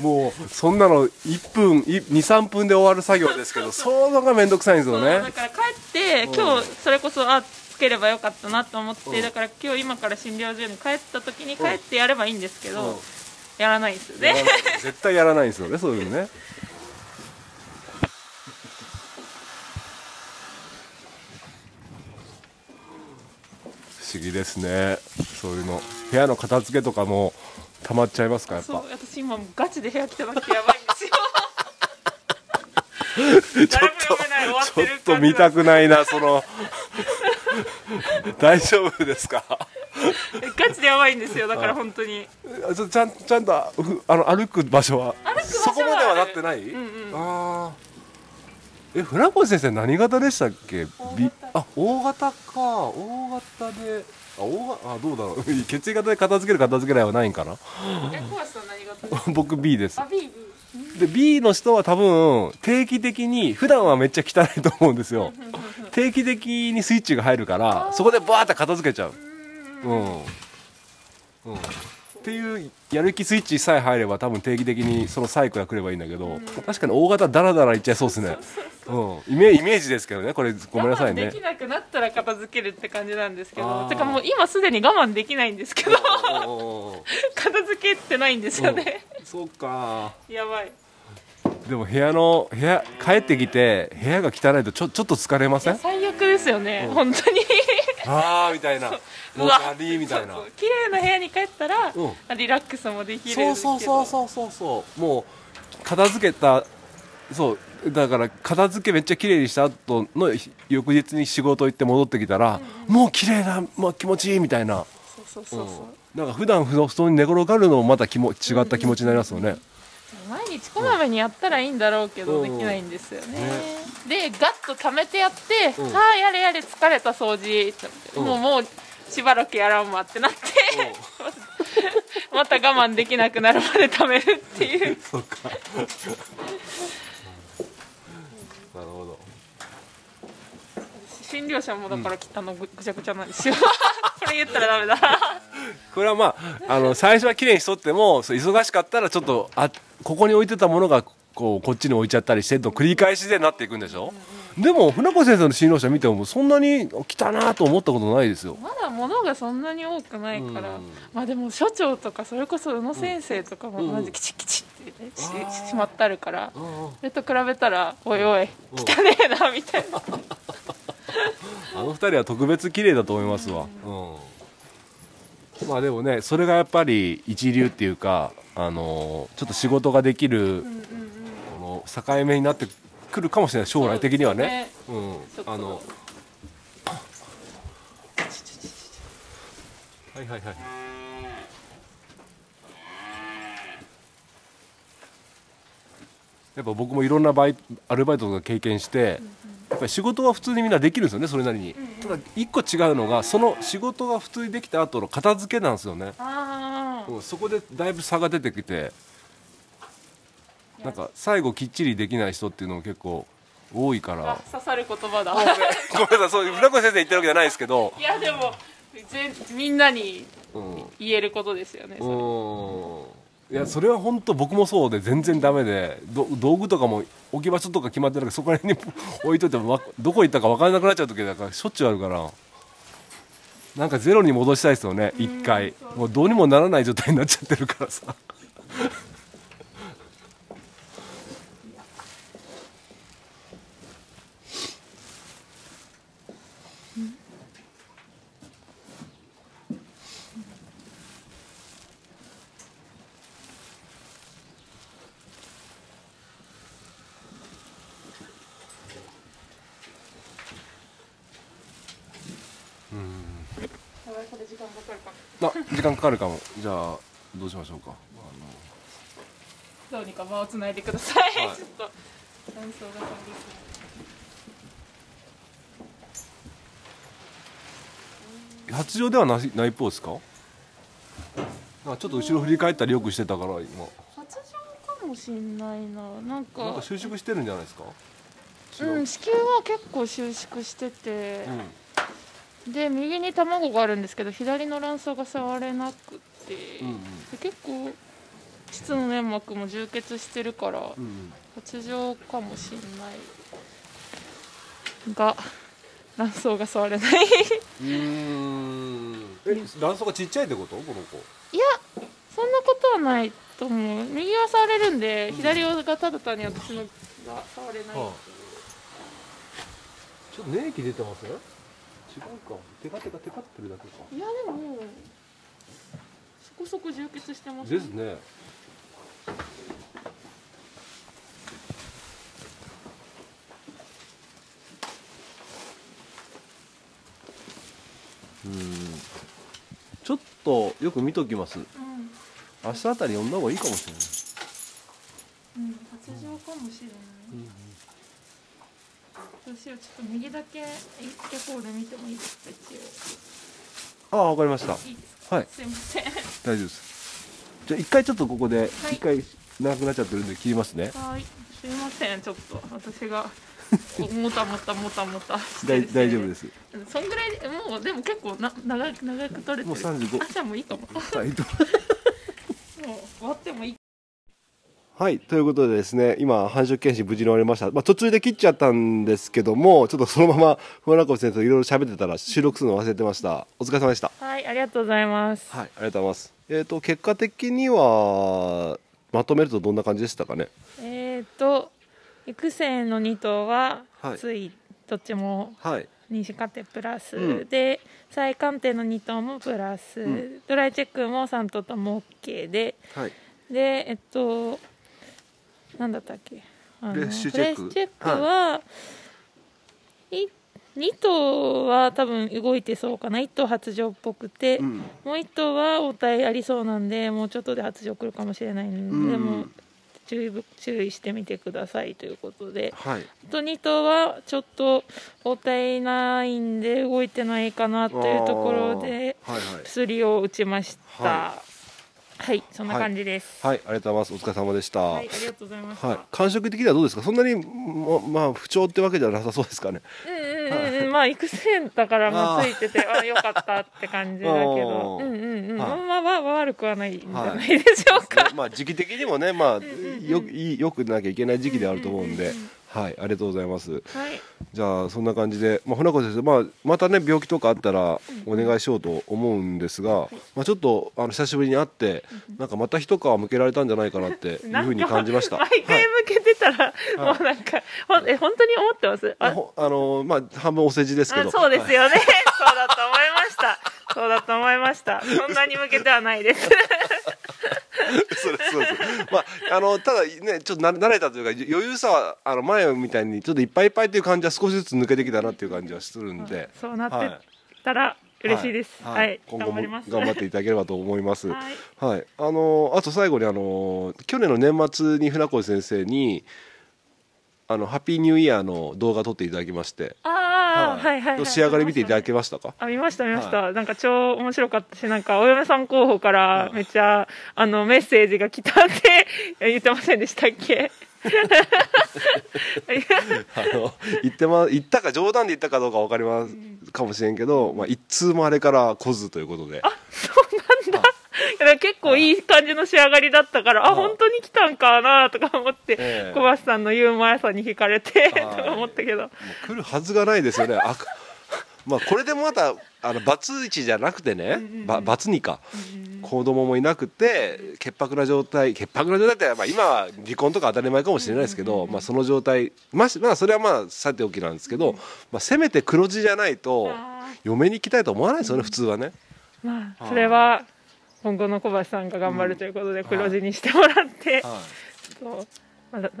もうそんなの1分23分で終わる作業ですけどそうのがめんどくさいんですよそうだねから帰って今日それこそあつければよかったなと思って、うん。だから今日今から診療所に帰った時に帰ってやればいいんですけど、うん。やらないんですよね。絶対やらないんですよねそういうのね。不思議ですね。そういうの。部屋の片付けとかも溜まっちゃいますかやっそうぱ私今ガチで部屋来ただけやばいんですよ。ちょっとちょっと見たくないなその。大丈夫ですか？ガチでやばいんですよだからあ。本当に。あちょちゃんちゃんとふあの歩く場所は？歩く場所はそこまではなってない、うんうん。ああえ船越先生何型でしたっけ？びあ大型か。大型であ大型あどうだろう。血液型で片付ける片付けないはないんかな？僕 B です。あ B B で B の人は多分定期的に普段はめっちゃ汚いと思うんですよ。定期的にスイッチが入るからそこでバーって片付けちゃう。うん、うん、っていうやる気スイッチさえ入れば多分定期的にそのサイクルが来ればいいんだけど、確かに大型ダラダラいっちゃいそうですね。うん、イメイメージですけどね。これごめんなさいね。我慢できなくなったら片付けるって感じなんですけどてかもう今すでに我慢できないんですけど片付けてないんですよね。そうか。やばい。でも部屋の部屋帰ってきて部屋が汚いとちょちょっと疲れまいせん？や最悪ですよね。うん。本当にああみたいな。もうガリーみたいな。綺麗な部屋に帰ったらうん。リラックスもできるそうそうそうそうそうそう。もう片付けたそう。だから片付けめっちゃ綺麗にした後の翌日に仕事行って戻ってきたら、もう綺麗だもう気持ちいいみたいな、そうそうそうそう、なんか普段布団に寝転がるのもまた気も違った気持ちになりますよね、毎日こまめにやったらいいんだろうけど、うん。できないんですよね、ね。でガッと溜めてやって「うん。ああやれやれ疲れた掃除」もうもうしばらくやらんわってなって また我慢できなくなるまで溜めるっていう。そうか。なるほど。診療者もだから、あのぐぐちゃぐちゃなんですよ。これ言ったらダメだ。これはまああの最初は綺麗にしとっても忙しかったらちょっとあここに置いてたものがこうこっちに置いちゃったりしてるの繰り返しでなっていくんでしょ、でも船越先生の診療者見てもそんなに来たなと思ったことないですよ。まだ物がそんなに多くないから、うん。まあでも所長とかそれこそ宇野先生とかもうん。同じキチキチって、ねしあーしまってあるから。うんそれと比べたらおいおい汚ねえなみたいな。あの二人は特別綺麗だと思いますわ、うんまあでもねそれがやっぱり一流っていうかあのちょっと仕事ができる、この境目になってくるかもしれない将来的にはね。ちょっとうん。あのはいはいはい。やっぱ僕もいろんなバイアルバイトとか経験して、やっぱり仕事は普通にみんなできるんですよねそれなりに、ただ一個違うのがその仕事が普通にできた後の片付けなんですよね、そこでだいぶ差が出てきてなんか最後きっちりできない人っていうのも結構多いから。あ刺さる言葉だ。ごめんなさい。そう船越先生言ってるわけじゃないですけど。いやでもぜみんなにうん。言えることですよね、それ。うんいやそれは本当僕もそうで全然ダメで道具とかも置き場所とか決まってなくてそこら辺に置いといてもどこ行ったか分からなくなっちゃう時だからしょっちゅうあるから。なんかゼロに戻したいですよね一回。もうどうにもならない状態になっちゃってるからさ。これ時間かかるかあ時間かかるかも。じゃあどうしましょうか。どうにか間をつないでください、はい。ちょっと断層が感じですあの発情ではないないっぽいですか？なんかちょっと後ろ振り返ったりよくしてたから今。発情かもしんないな。なんかなんか収縮してるんじゃないですか？うん子宮は結構収縮してて、で右に卵があるんですけど左の卵巣が触れなくて、うんうん。で結構膣の粘膜も充血してるからうんうん。発情かもしんない。が卵巣が触れない。うーん。え卵巣がちっちゃいってこと？この子。いやそんなことはないと思う。右は触れるんで左がただ単に私のが触れない、はちょっと粘液出てます？違うか。テカテカテカってるだけか。いやでもそこそこ充血してますですね。うん。ちょっとよく見ときます。うん、明日あたり読んだ方がいいかもしれない。うん、発情かもしれない、どうしようちょっと右だけ一方で見てもいいですか一ああわかりました。応いいですか？はい。すいません。大丈夫です。じゃあ一回ちょっとここでい。一回長くなっちゃってるんで切りますね。はい。すいません。ちょっと私が もたもたもたもた。大大丈夫です。うんそんぐらいでもうでも結構な長く長く取れてる。もう35あじゃあもういいかも。もう。はい終わってもいいはい、ということでですね、今、繁殖検診無事に終わりました。まあ、途中で切っちゃったんですけども、ちょっとそのまま、船越先生といろいろ喋ってたら収録するの忘れてました。お疲れ様でした。はいありがとうございますはい、ありがとうございます。えっ、と、結果的には、まとめるとどんな感じでしたかね？えっ、と育成の2頭ははいついどっちもはい。妊娠鑑定プラス、うんで再鑑定の2頭もプラス、んドライチェックも3頭とも OK ではい。でえっとなんだったっけ？あのフレッシュチェック。チェックは、い2頭は多分動いてそうかな。1頭発情っぽくて、うん。もう1頭は応対ありそうなんでもうちょっとで発情来るかもしれないんで、うん。もう注意ぶ注意してみてくださいということで。はい。あと2頭はちょっと応対ないんで動いてないかなというところで薬を打ちましたははい、そんな感じです。はいありがとうございます。お疲れ様でした。はい、ありがとうございました、はい、感触的にはどうですか？そんなにままあ不調ってわけではなさそうですかね？うんうんうんうん、まあ育成だからまあついててあよかったって感じだけど。うんうんうん、はい。まあまあ悪くはないんじゃないでしょうか、ねまあ時期的にもねまあよいいよくなきゃいけない時期であると思うんで、うんうんうんはいありがとうございます。はい。じゃあそんな感じで、まあ、船越先生、まあ、またね病気とかあったらお願いしようと思うんですが、まあ、ちょっとあの久しぶりに会ってなんかまた一皮向けられたんじゃないかなっていうふうに感じました。毎回向けてたら、もうなんか、ほんえ本当に思ってます？あはい、ほあのまあ半分お世辞ですけど。あそうですよね、そうだと思いました。そうだと思いました。そんなに向けてはないです そうですそう。です。まああのただねちょっとな慣れたというか余裕さはあの前みたいにちょっといっぱいいっぱいっていう感じは少しずつ抜けてきたなっていう感じはするんで。そうなってはい。たら嬉しいです。はい、今後も頑張ります。頑張っていただければと思います。はい。はい、あのあと最後にあの去年の年末に船越先生にあのハッピーニューイヤーの動画撮っていただきまして、ああ、はい、はいはい仕上がり見ていただけましたか？あ見ました見ました、なんか超面白かったしなんかお嫁さん候補からめっちゃ、あのメッセージが来たって 言ってませんでしたっけ？あの言ってま言ったか冗談で言ったかどうかわかりますかもしれんけど、まあ一通もあれから来ずということで。そうや結構いい感じの仕上がりだったから、あはい本当に来たんかなとか思って、ええ。小橋さんのユーモアさに惹かれてとはい。か思ったけど。来るはずがないですよね。あまあこれでもまたあのバツイチじゃなくてね、ばバツニか。子供もいなくて潔白な状態潔白な状態って、まあ、今は離婚とか当たり前かもしれないですけど、まあ、その状態まあそれはまあさておきなんですけど、まあ、せめて黒字じゃないとあ嫁に行きたいと思わないですよね普通はね。まあそれは今後の小橋さんが頑張るということで黒字にしてもらって、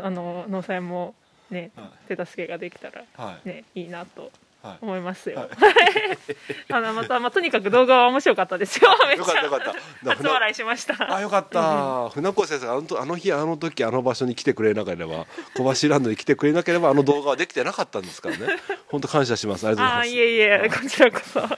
あの農災もね手助けができたらはい。ねいいなとはい思いますよ。あのまたまあとにかく動画は面白かったですよ。めっちゃよかったよかった。初笑いしました。あよかった、船越先生があのとあの日あの時あの場所に来てくれなければ小橋ランドに来てくれなければあの動画はできてなかったんですからね。本当感謝します。ありがとうございます。いえいえこちらこそ。はい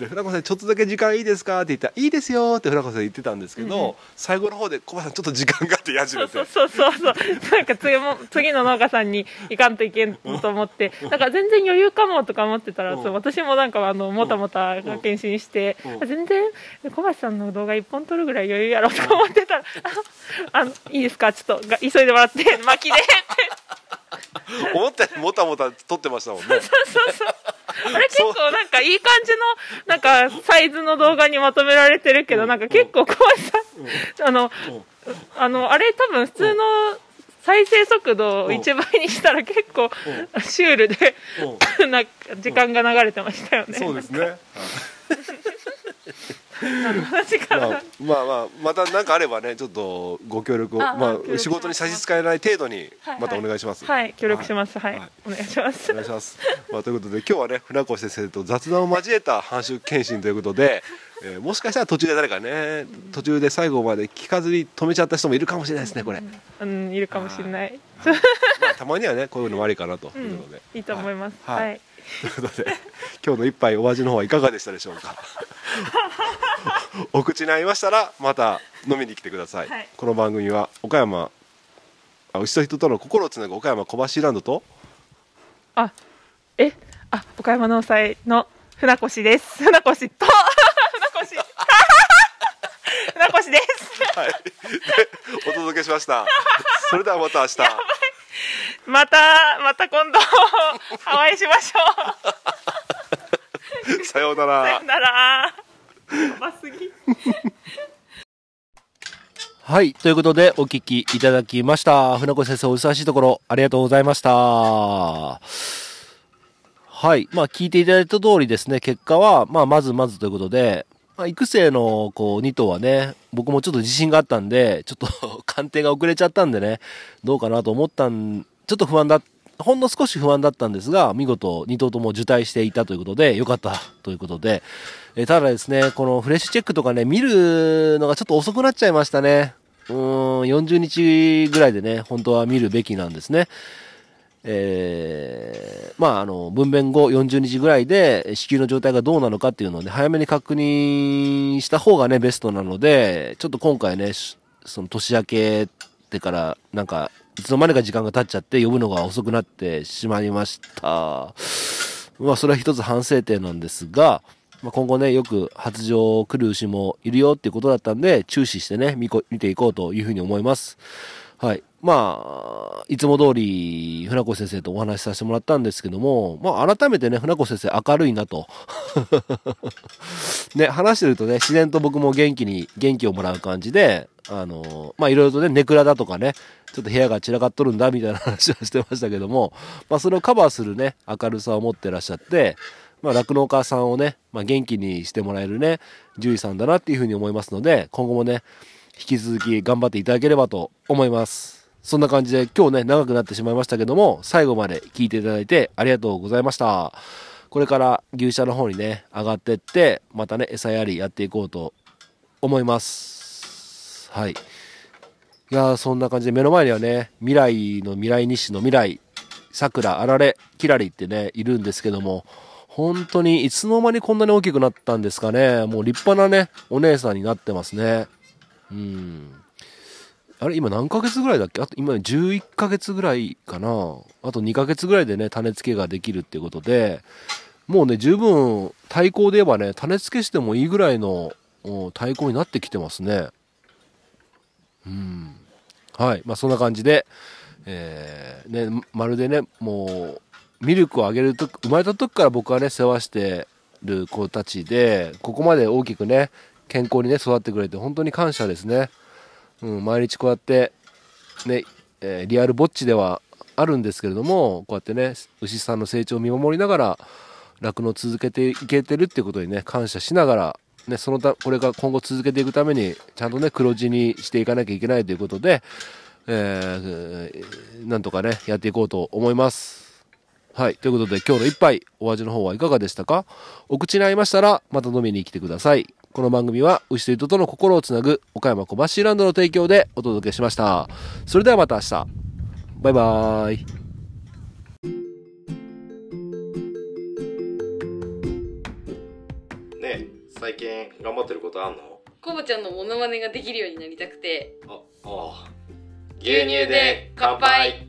で船越さんちょっとだけ時間いいですか？って言ったら「いいですよ」って船越さん言ってたんですけど、最後の方で小林さんちょっと時間があってやじめて。そうそうそうそう。なんか次も次の農家さんに行かんといけんと思って。だから全然余裕かもとか思ってたら、うん。そう私もなんかあのもたもた検診して、うん。全然小橋さんの動画一本撮るぐらい余裕やろとか思ってたら ああのいいですか？ちょっとが急いでもらって 巻きで。って思ったよりもたもた撮ってましたもんね。あれ結構なんかいい感じのなんかサイズの動画にまとめられてるけどなんか結構小橋さんあのあのあれ多分普通の再生速度を1倍にしたら結構シュールで な時間が流れてましたよね。そうですね。まあまあまあまた何かあればねちょっとご協力をあまあ仕事に差し支えない程度にはいまたお願いします、はい、協力します。はい、はい。お願いします。お。願いします。まあ、ということで今日はね船越先生と雑談を交えた繁殖検診ということで、えーもしかしたら途中で誰かね途中で最後まで聞かずに止めちゃった人もいるかもしれないですねこれ、うん、いるかもしれない。まあ、たまにはねこういうのもありかなと。いうことで、いいと思います。ははい。い。ということで今日の一杯お味の方はいかがでしたでしょうか？お口に合いましたらまた飲みに来てください、はい。この番組は岡山あ牛と人との心をつなぐ岡山小橋ランドと。あ、え、あ、岡山農祭の船越です。船越と、船越。船越です。はい、でお届けしましたそれではまた明日また、また今度、お会いしましょう。さようなさらよなら。やばすぎ。はい。ということで、お聞きいただきました。船越先生、お忙しいところ、ありがとうございました。はい。まあ、聞いていただいた通りですね、結果は、まあ、まずまずということで、まあ、育成の、こう、2頭はね、僕もちょっと自信があったんで、ちょっと 鑑定が遅れちゃったんでね、どうかなと思ったんちょっと不安だほんの少し不安だったんですが、見事2頭とも受胎していたということで、よかったということで、えただですね、このフレッシュチェックとかね、見るのがちょっと遅くなっちゃいましたね。うん、40日ぐらいでね、本当は見るべきなんですね。えー、まあ、あの、分娩後40日ぐらいで子宮の状態がどうなのかっていうのをね、早めに確認した方がね、ベストなので、ちょっと今回ね、その年明けてから、なんか、いつの間にか時間が経っちゃって呼ぶのが遅くなってしまいました。まあ、それは一つ反省点なんですが、まあ、今後ね、よく発情来る牛もいるよっていうことだったんで、注視してね、見見ていこうというふうに思います。はい。まあ、いつも通り、船越先生とお話しさせてもらったんですけども、まあ、改めてね、船越先生明るいなと。ね、話してるとね、自然と僕も元気に、元気をもらう感じで、あの、まあ、いろいろとね、ネクラだとかね、ちょっと部屋が散らかっとるんだ、みたいな話をしてましたけども、まあ、それをカバーするね、明るさを持ってらっしゃって、まあ、酪農家さんをね、まあ、元気にしてもらえるね、獣医さんだなっていうふうに思いますので、今後もね、引き続き頑張っていただければと思います。そんな感じで今日ね、長くなってしまいましたけども、最後まで聞いていただいてありがとうございました。これから牛舎の方にね、上がってって、またね、餌やりやっていこうと思います。はい。いやそんな感じで目の前にはね、未来の未来日誌の未来、桜、あられ、キラリってね、いるんですけども、本当にいつの間にこんなに大きくなったんですかね。もう立派なね、お姉さんになってますね。うん。あれ今何ヶ月ぐらいだっけ？あと今11ヶ月ぐらいかな。あと2ヶ月ぐらいでね、種付けができるっていうことで、もうね、十分、対抗で言えばね、種付けしてもいいぐらいの対抗になってきてますね。うん。はい。まあそんな感じで、えー、ね、まるでね、もう、ミルクをあげると生まれた時から僕はね世話してる子たちでここまで大きくね健康にね育ってくれて本当に感謝ですね、うん、毎日こうやってね、えー、リアルぼっちではあるんですけれどもこうやってね牛さんの成長を見守りながら酪農続けていけてるっていうことにね感謝しながらね、そのたこれが今後続けていくためにちゃんとね黒字にしていかなきゃいけないということで、えー、なんとかねやっていこうと思います。はい。ということで今日の一杯、お味の方はいかがでしたか？お口に合いましたら、また飲みに来てください。この番組は、牛と人との心をつなぐ、岡山小橋ランドの提供でお届けしました。それではまた明日。バイバーイ。ねえ、最近頑張ってることあんの？コボちゃんのモノマネができるようになりたくて。あ、ああ。牛乳で乾杯